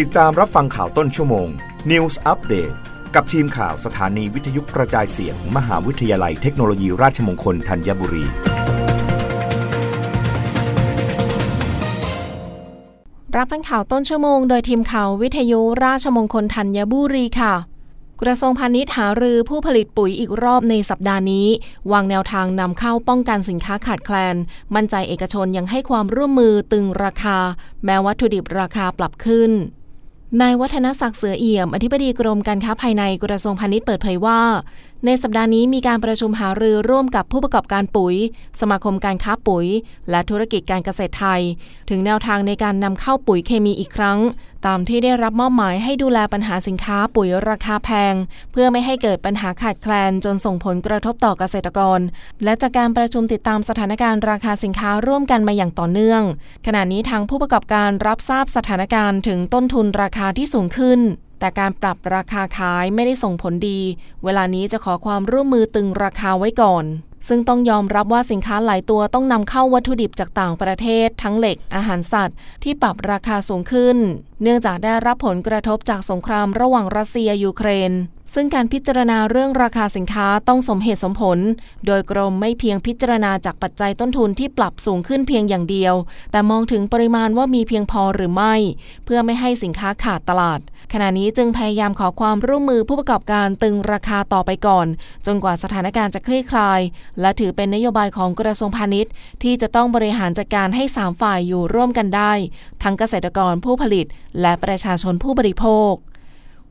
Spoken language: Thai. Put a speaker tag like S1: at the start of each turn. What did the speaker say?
S1: ติดตามรับฟังข่าวต้นชั่วโมง News Update กับทีมข่าวสถานีวิทยุกระจายเสียงมมหาวิทยาลัยเทคโนโลยีราชมงคลธัญบุรี
S2: รับฟังข่าวต้นชั่วโมงโดยทีมข่าววิทยุราชมงคลธัญบุรีค่ะกระทรวงพาณิชย์หารือผู้ผลิตปุ๋ยอีกรอบในสัปดาห์นี้ วางแนวทางนำเข้าป้องกันสินค้าขาดแคลน มั่นใจเอกชนยังให้ความร่วมมือตึงราคา แม้วัตถุดิบราคาปรับขึ้น นายวัฒนศักดิ์เสือเอี่ยม อธิบดีกรมการค้าภายในกระทรวงพาณิชย์เปิดเผยว่า ในสัปดาห์นี้มีการประชุมหารือร่วมกับผู้ประกอบการปุ๋ย สมาคมการค้าปุ๋ย และธุรกิจการเกษตรไทย ถึงแนวทางในการนำเข้าปุ๋ยเคมีอีกครั้ง ตามที่ได้รับมอบหมายให้ดูแลปัญหาสินค้าปุ๋ยราคาแพง เพื่อไม่ให้เกิดปัญหาขาดแคลนจนส่งผลกระทบต่อเกษตรกร และจากการประชุมติดตามสถานการณ์ราคาสินค้าร่วมกันมาอย่างต่อเนื่อง ขณะนี้ทางผู้ประกอบการรับทราบสถานการณ์ถึงต้นทุนราคาที่สูงขึ้น แต่การปรับราคาขายไม่ได้ส่งผลดี เวลานี้จะขอความร่วมมือตึงราคาไว้ก่อน ซึ่งต้องยอมรับว่าสินค้าหลายตัวต้องนำเข้าวัตถุดิบจากต่างประเทศ ทั้งเหล็กอาหารสัตว์ ที่ปรับราคาสูงขึ้น เนื่องจากได้รับผลกระทบจากสงครามระหว่างรัสเซียยูเครนซึ่งการพิจารณาเรื่องราคาสินค้าต้องสมเหตุสมผล โดยกรมไม่เพียงพิจารณาจากปัจจัยต้นทุนที่ปรับสูงขึ้นเพียงอย่างเดียว แต่มองถึงปริมาณว่ามีเพียงพอหรือไม่ เพื่อไม่ให้สินค้าขาดตลาด ขณะนี้จึงพยายามขอความร่วมมือผู้ประกอบการตึงราคาต่อไปก่อน จนกว่าสถานการณ์จะคลี่คลาย และถือเป็นนโยบายของกระทรวงพาณิชย์ ที่จะต้องบริหารจัดการให้สามฝ่ายอยู่ร่วมกันได้ ทั้งเกษตรกรผู้ผลิต และประชาชนผู้บริโภค